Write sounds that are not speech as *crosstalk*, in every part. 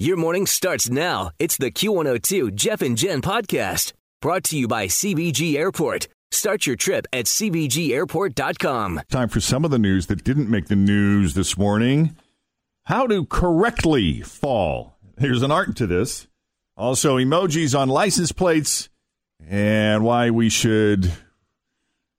Your morning starts now. It's the Q102 Jeff and Jen podcast brought to you by CVG Airport. Start your trip at CVGAirport.com. Time for some of the news that didn't make the news this morning. How to correctly fall. Here's an art to this. Also, emojis on license plates and why we should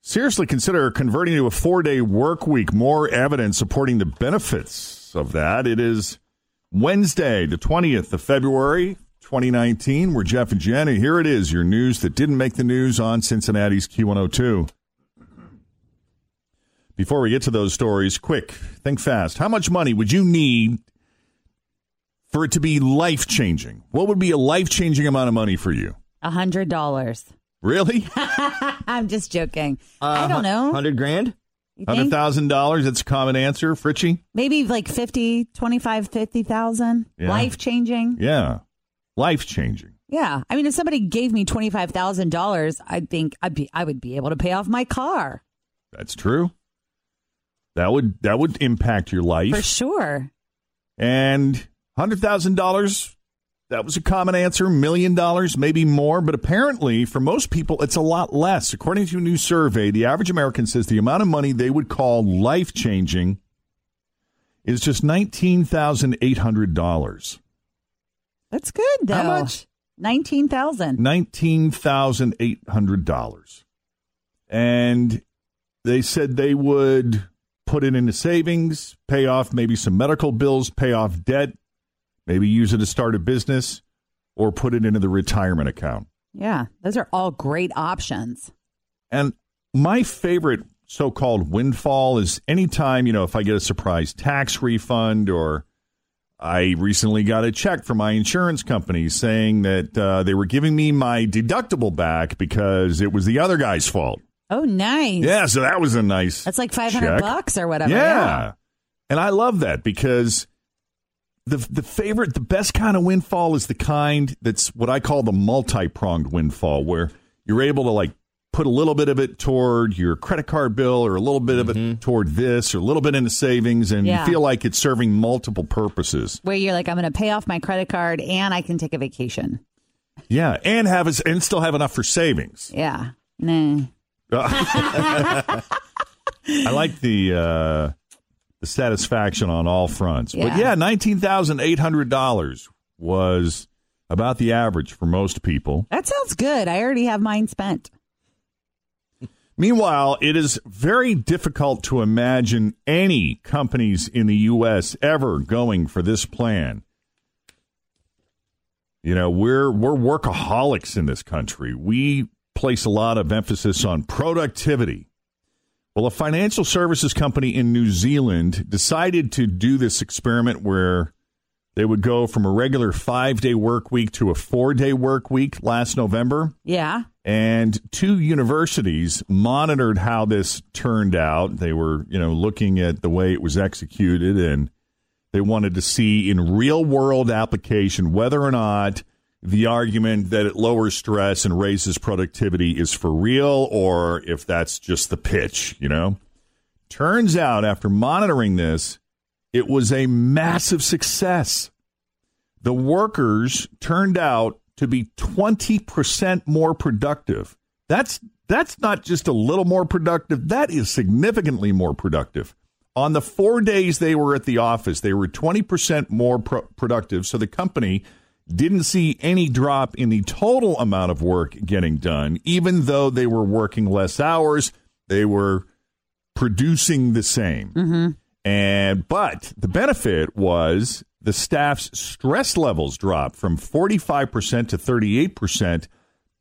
seriously consider converting to a four day work week. More evidence supporting the benefits of that. It is Wednesday, the 20th of February, 2019. We're Jeff and Jen, and here it is your news that didn't make the news on Cincinnati's Q102. Before we get to those stories, quick, think fast. How much money would you need for it to be life changing? What would be a life changing amount of money for you? A hundred dollars. Really? *laughs* I'm just joking. Uh, I don't know. Hundred grand? Hundred thousand dollars? That's a common answer, Fritchie. Maybe like 50, 25, 50,000. Yeah. Life changing. Yeah, life changing. Yeah. I mean, if somebody gave me $25,000, I think I'd be, I would be able to pay off my car That's true. That would that would impact your life. for sure. And hundred thousand dollars. That was a common answer. Million dollars, maybe more, but apparently for most people, it's a lot less. According to a new survey, the average American says the amount of money they would call life changing is just nineteen thousand eight hundred dollars. That's good though. How much? 19,000. nineteen thousand eight hundred dollars, and they said they would put it into savings, pay off maybe some medical bills, pay off debt, maybe use it to start a business, or put it into the retirement account. Yeah. Those are all great options. And my favorite so-called windfall is anytime you know if I get a surprise tax refund or I recently got a check from my insurance company saying that uh, they were giving me my deductible back because it was the other guy's fault. Oh, nice. Yeah, so that was a nice. That's like 500 check. bucks or whatever. Yeah. And I love that because the the favorite the best kind of windfall is the kind that's what I call the multi-pronged windfall where you're able to like put a little bit of it toward your credit card bill or a little bit of it toward this or a little bit into savings and Yeah. you feel like it's serving multiple purposes. Where you're like, I'm going to pay off my credit card and I can take a vacation. Yeah, and have us and still have enough for savings. Yeah. Nah. *laughs* I like the uh, the satisfaction on all fronts. But Yeah. yeah, nineteen thousand eight hundred dollars was about the average for most people. That sounds good. I already have mine spent. Meanwhile, it is very difficult to imagine any companies in the U.S. ever going for this plan. You know, we're we're workaholics in this country. We place a lot of emphasis on productivity. Well, a financial services company in New Zealand decided to do this experiment where they would go from a regular five day work week to a four day work week last November. Yeah. And two universities monitored how this turned out. They were, you know, looking at the way it was executed and they wanted to see in real world application whether or not the argument that it lowers stress and raises productivity is for real or if that's just the pitch, you know. Turns out after monitoring this, it was a massive success. The workers turned out to be 20% more productive. That's that's not just a little more productive, that is significantly more productive. On the 4 days they were at the office, they were 20% more pro- productive, so the company didn't see any drop in the total amount of work getting done, even though they were working less hours. They were producing the same. Mm-hmm. And but the benefit was the staff's stress levels dropped from 45% to 38%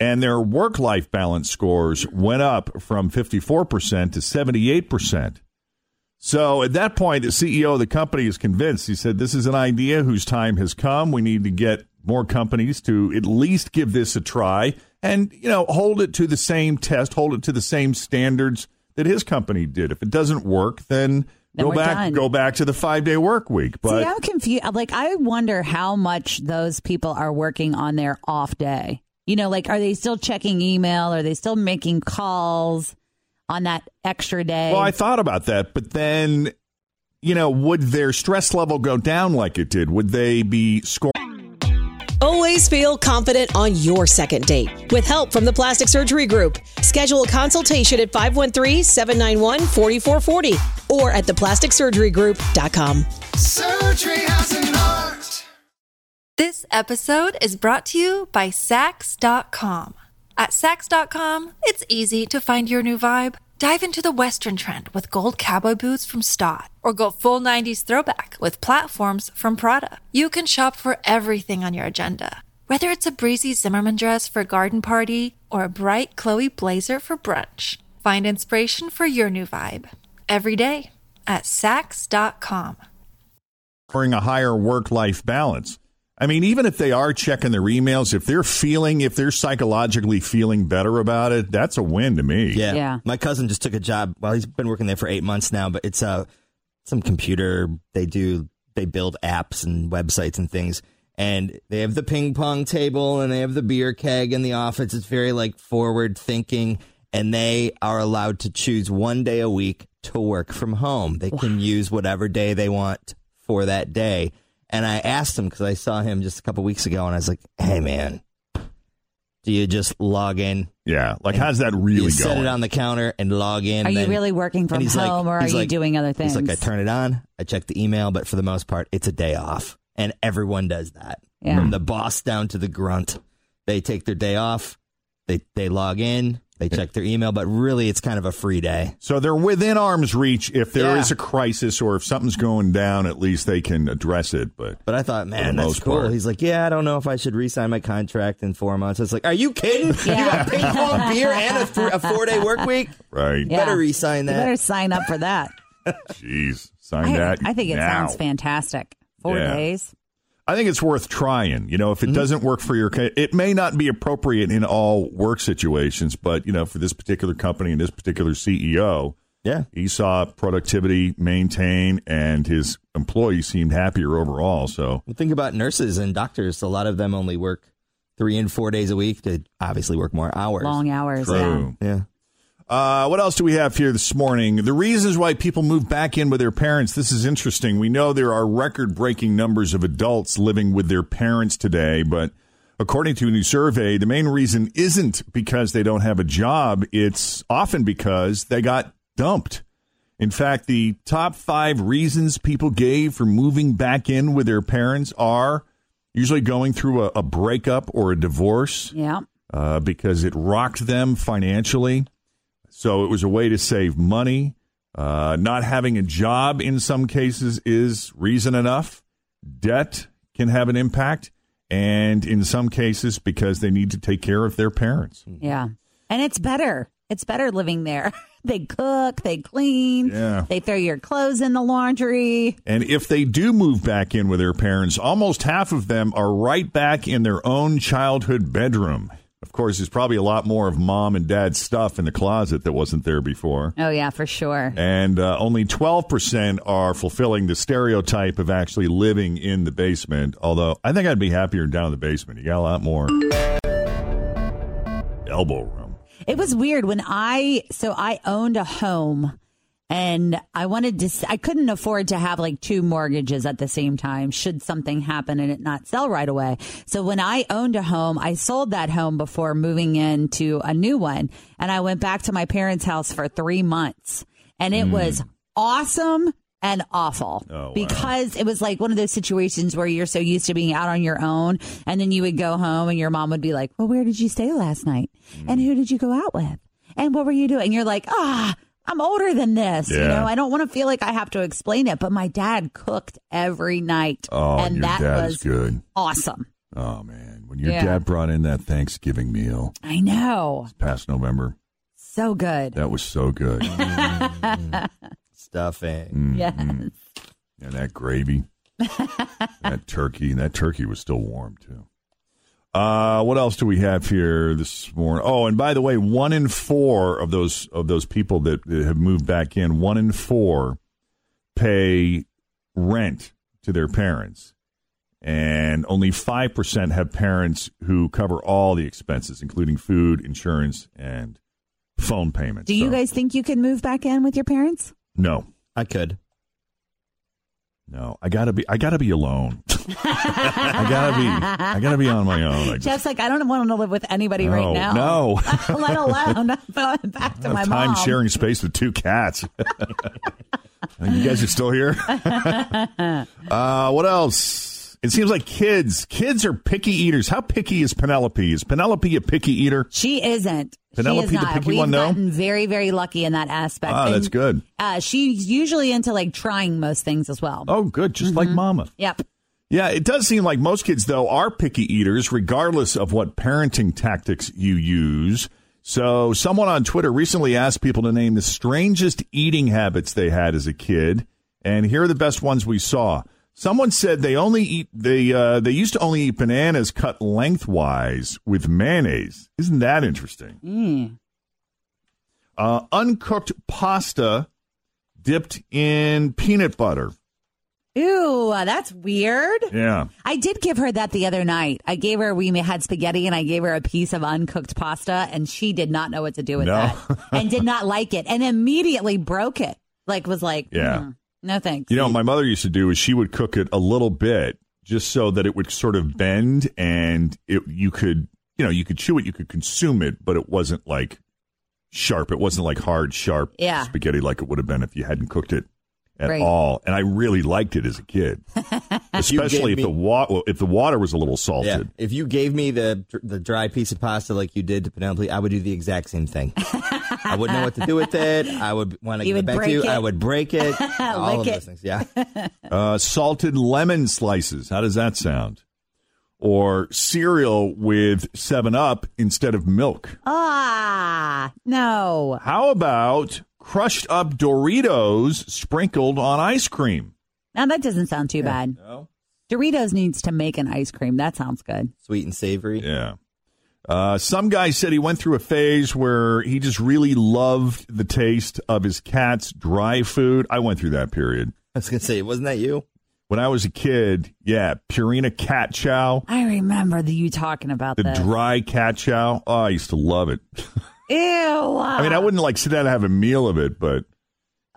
and their work-life balance scores went up from 54% to 78%. So at that point the CEO of the company is convinced. He said this is an idea whose time has come. We need to get more companies to at least give this a try and you know hold it to the same test, hold it to the same standards that his company did. If it doesn't work, then Then go back done. go back to the five day work week. But See, I'm confused. Like, I wonder how much those people are working on their off day. You know, like, are they still checking email? Are they still making calls on that extra day? well, I thought about that, but then you know, would their stress level go down like it did? Would they be scoring? Always feel confident on your second date. With help from the Plastic Surgery Group, schedule a consultation at 513-791-4440 or at theplasticsurgerygroup.com. Surgery has an art. This episode is brought to you by Saks.com. At Saks.com, it's easy to find your new vibe. Dive into the Western trend with gold cowboy boots from Staud, or go full 90s throwback with platforms from Prada. You can shop for everything on your agenda, whether it's a breezy Zimmermann dress for a garden party or a bright Chloe blazer for brunch. Find inspiration for your new vibe every day at Saks.com. a higher work life balance. I mean, even if they are checking their emails, if they're feeling, if they're psychologically feeling better about it, that's a win to me. Yeah. Yeah. My cousin just took a job. Well, he's been working there for eight months now, but it's uh, some computer. They do, they build apps and websites and things. And they have the ping pong table and they have the beer keg in the office. It's very like forward thinking. And they are allowed to choose one day a week to work from home. They can use whatever day they want for that day. And I asked him because I saw him just a couple weeks ago and I was like, hey, man, do you just log in Yeah. Like, how's that really you set going? it on the counter and log in. Are you really working from he's like- home or are you like- doing other things? He's like, I turn it on, I check the email, but for the most part, it's a day off. And everyone does that. Yeah. From the boss down to the grunt. They take their day off, they, they log in, they check their email, but really it's kind of a free day. so they're within arm's reach. If there is Yeah. a crisis or if something's going down, at least they can address it. But But I thought, man, that's cool. part. He's like, yeah, I don't know if I should re-sign my contract in four months. It's like, are you kidding? *laughs* You got ping pong beer and a, th- a four-day work week? right, Yeah. Better re-sign You that. better sign up for that. *laughs* jeez, sign I, that. I think it now. sounds fantastic. Four Yeah. days. I think it's worth trying. You know, if it Mm-hmm. doesn't work for your, it may not be appropriate in all work situations, but you know, for this particular company and this particular CEO, yeah. he saw productivity maintain, and his employees seemed happier overall. So Well, think about nurses and doctors. A lot of them only work three and four days a week. They obviously work more hours. Long hours. true. Yeah. Uh, what else do we have here this morning? The reasons why people move back in with their parents. This is interesting. We know there are record breaking numbers of adults living with their parents today, but according to a new survey, the main reason isn't because they don't have a job. It's often because they got dumped. In fact, the top five reasons people gave for moving back in with their parents are usually going through a, a breakup or a divorce Yeah. uh, because it rocked them financially. So it was a way to save money. Uh, not having a job in some cases is reason enough. Debt can have an impact. And in some cases, because they need to take care of their parents. Yeah. And it's better. It's better living there. *laughs* they cook, they clean, Yeah. they throw your clothes in the laundry. And if they do move back in with their parents, almost half of them are right back in their own childhood bedroom. Of course, there's probably a lot more of mom and dad's stuff in the closet that wasn't there before. Oh, yeah, for sure. and uh, only 12% are fulfilling the stereotype of actually living in the basement. Although I think I'd be happier down in the basement. You got a lot more elbow room. It was weird when I so I owned a home and I wanted to I couldn't afford to have like two mortgages at the same time should something happen and it not sell right away. So when I owned a home, I sold that home before moving into a new one and I went back to my parents' house for 3 months and it was awesome and awful Oh, wow. because it was like one of those situations where you're so used to being out on your own and then you would go home and your mom would be like, Well, where did you stay last night? Mm. And who did you go out with? And what were you doing? And you're like, Ah, I'm older than this. You know, I don't want to feel like I have to explain it, but my dad cooked every night. Oh, and your that dad was is good. awesome. Oh man, when your Yeah. dad brought in that Thanksgiving meal I know. past November, So good. that was so good. *laughs* Stuffing. Mm, Yes. And that gravy, *laughs* that turkey, and that turkey was still warm too. Uh, what else do we have here this morning? Oh, and by the way, one in four of those of those people that, that have moved back in, one in four pay rent to their parents, and only five percent have parents who cover all the expenses, including food, insurance, and phone payments. Do you So, guys think you could move back in with your parents? No, I could. No, I gotta be. I gotta be alone. *laughs* I gotta be. I gotta be on my own. I just, Jeff's like, I don't want to live with anybody right now. no. *laughs* Let alone *laughs* back to my time mom. sharing space with two cats. you guys are still here. uh, what else? It seems like kids. Kids are picky eaters. How picky is Penelope? Is Penelope a picky eater? She isn't. Penelope she is the not. picky We've one, no? gotten very, very lucky in that aspect. Ah, that's good. Uh, she's usually into like trying most things as well. Oh, good. Just like Mama. Yep. Yeah, it does seem like most kids, though, are picky eaters, regardless of what parenting tactics you use. So, someone on Twitter recently asked people to name the strangest eating habits they had as a kid, and here are the best ones we saw. Someone said they only eat they uh, they used to only eat bananas cut lengthwise with mayonnaise. Isn't that interesting? Uh, uncooked pasta dipped in peanut butter. Ew, that's weird. Yeah. I did give her that the other night. I gave her, we had spaghetti and I gave her a piece of uncooked pasta and she did not know what to do with No. that and did not like it and immediately broke it. Like, was like, *laughs* Yeah. "Mm, no thanks. You know, my mother used to do is she would cook it a little bit just so that it would sort of bend and it you could you know you could chew it, you could consume it, but it wasn't like sharp. It wasn't like hard, sharp Yeah. spaghetti like it would have been if you hadn't cooked it at Right. all. And I really liked it as a kid, *laughs* especially if gave the me- wa- if the water was a little Yeah. salted. If you gave me the the dry piece of pasta like you did to Penelope, I would do the exact same thing. *laughs* I wouldn't know what to do with it. I would want to You give it back to you. it. I would break it. *laughs* all of Lick those things. Yeah. Uh, salted lemon slices. How does that sound? Or cereal with Seven Up instead of milk. Ah, no. How about crushed up Doritos sprinkled on ice cream? Now that doesn't sound too bad. No. Doritos needs to make an ice cream. That sounds good. Sweet and savory. Yeah. Uh, some guy said he went through a phase where he just really loved the taste of his cat's dry food. I went through that period. I was gonna say, wasn't that you? When I was a kid, yeah, Purina cat chow, I remember the, you talking about the this. dry cat chow. Oh, I used to love it. *laughs* Ew. I mean, I wouldn't like sit down and have a meal of it, but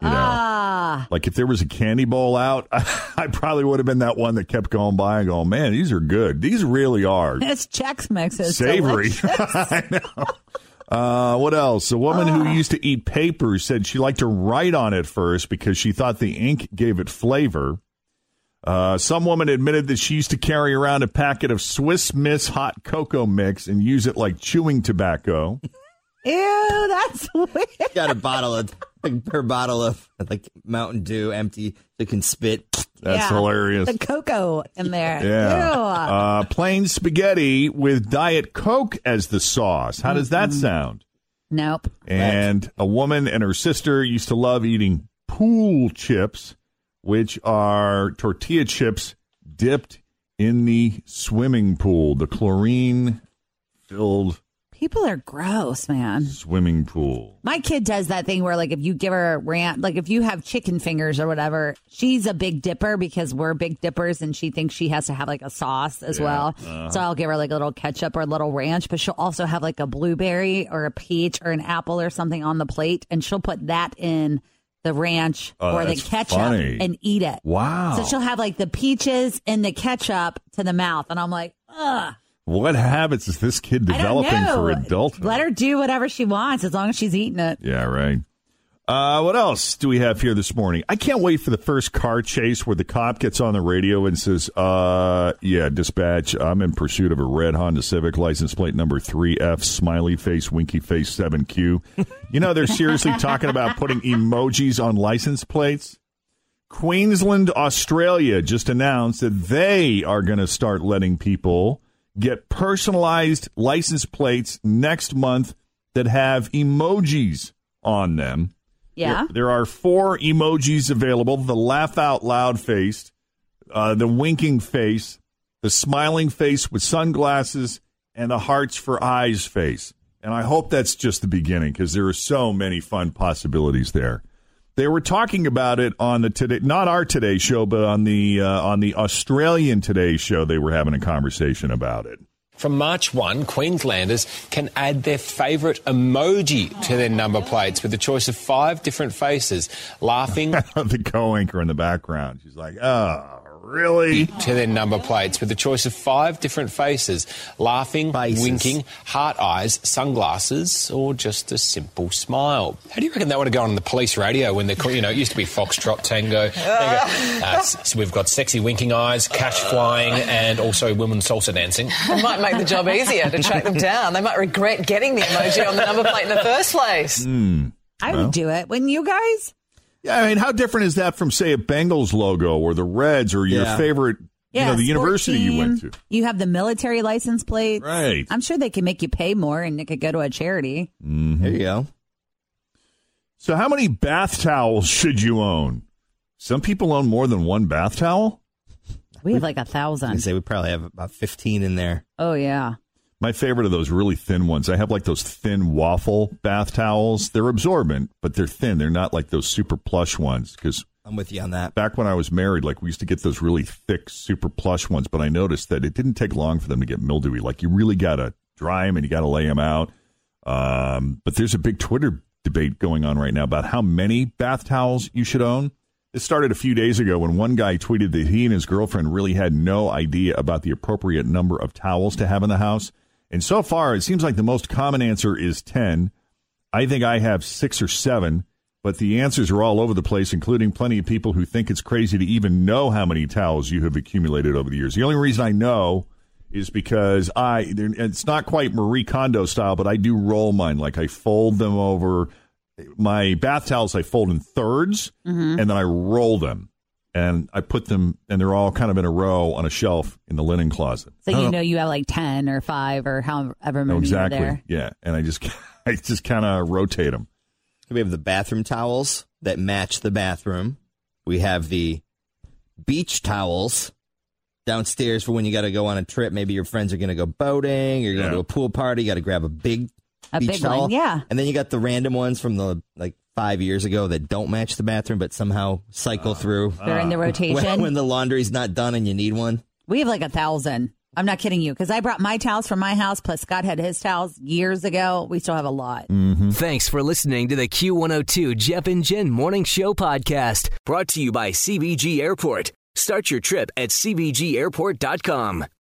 you know, Ah. like if there was a candy bowl out, *laughs* I probably would have been that one that kept going by and going, man, these are good. These really are *laughs* It's Chex Mix. It's savory. *laughs* I know. Uh, what else? A woman who used to eat paper said she liked to write on it first because she thought the ink gave it flavor. Uh, some woman admitted that she used to carry around a packet of Swiss Miss hot cocoa mix and use it like chewing tobacco. Ew, that's *laughs* weird. Got a bottle of her bottle of like Mountain Dew empty so you can spit. That's Yeah. hilarious. The cocoa in there. Yeah. Ew. Uh, plain spaghetti with Diet Coke as the sauce. How does that sound? nope. And a woman and her sister used to love eating pool chips, which are tortilla chips dipped in the swimming pool, the chlorine filled People are gross, man. swimming pool. My kid does that thing where, like, if you give her a rant, like, if you have chicken fingers or whatever, she's a big dipper because we're big dippers and she thinks she has to have, like, a sauce as well. Uh-huh. So I'll give her, like, a little ketchup or a little ranch, but she'll also have, like, a blueberry or a peach or an apple or something on the plate and she'll put that in the ranch Oh, or the ketchup funny. and eat it. Wow. So she'll have, like, the peaches and the ketchup to the mouth. And I'm like, ugh. What habits is this kid developing for adulthood? Let her do whatever she wants as long as she's eating it. Yeah, right. Uh, what else do we have here this morning? I can't wait for the first car chase where the cop gets on the radio and says, uh, yeah, dispatch, I'm in pursuit of a red Honda Civic license plate number 3F, smiley face, winky face 7Q. you know, they're seriously *laughs* talking about putting emojis on license plates. Queensland, Australia just announced that they are going to start letting people get personalized license plates next month that have emojis on them. Yeah. There, there are four emojis available the laugh out loud face, uh, the winking face, the smiling face with sunglasses, and the hearts for eyes face. And I hope that's just the beginning because there are so many fun possibilities there. They were talking about it on the today, not our Today show, but on the uh, on the Australian Today show. They were having a conversation about it. From March 1, Queenslanders can add their favourite emoji to their number plates with a choice of five different faces laughing *laughs* the co-anchor in the background. She's like, "Oh, really?" to their number plates with a choice of five different faces laughing, Faces. winking, heart eyes, sunglasses, or just a simple smile. How do you reckon that would have gone on the police radio when they're, call- you know, it used to be Foxtrot Tango. There go. Uh, so we've got sexy winking eyes, cash flying, and also women salsa dancing. It might make the job easier to track them down. They might regret getting the emoji on the number plate in the first place. I would do it. Wouldn't you guys? Yeah, I mean, how different is that from, say, a Bengals logo or the Reds or your Yeah. favorite, you know, the sport university you went to? You have the military license plate. Right. I'm sure they can make you pay more and it could go to a charity. Mm-hmm. There you go. So, how many bath towels should you own? Some people own more than one bath towel. We have like a thousand. I say we probably have about 15 in there. Oh, yeah. My favorite of those really thin ones. I have like those thin waffle bath towels. They're absorbent, but they're thin. They're not like those super plush ones. Because I'm with you on that. back when I was married, like we used to get those really thick, super plush ones. But I noticed that it didn't take long for them to get mildewy. Like you really got to dry them and you got to lay them out. Um, but there's a big Twitter debate going on right now about how many bath towels you should own. This started a few days ago when one guy tweeted that he and his girlfriend really had no idea about the appropriate number of towels to have in the house. And so far, it seems like the most common answer is 10. I think I have six or seven, but the answers are all over the place, including plenty of people who think it's crazy to even know how many towels you have accumulated over the years. The only reason I know is because I, it's not quite Marie Kondo style, but I do roll mine. Like I fold them over my bath towels, I fold in 3rds mm-hmm. and then I roll them and I put them, and they're all kind of in a row on a shelf in the linen closet. So you know you have like 10 or 5 or however many are exactly. there. Yeah. And I just, *laughs* I just kind of rotate them. We have the bathroom towels that match the bathroom. We have the beach towels downstairs for when you got to go on a trip. Maybe your friends are going to go boating you're going Yeah. to a pool party. You got to grab a big A beach big towel. one, yeah. And then you got the random ones from the like five years ago that don't match the bathroom but somehow cycle ah. through They're in the ah. *laughs* rotation. when, when the laundry's not done and you need one. we have like a thousand. I'm not kidding you because I brought my towels from my house, plus Scott had his towels years ago. We still have a lot. Mm-hmm. Thanks for listening to the Q102 Jeff and Jen Morning Show podcast, brought to you by CVG Airport. Start your trip at CVGAirport.com.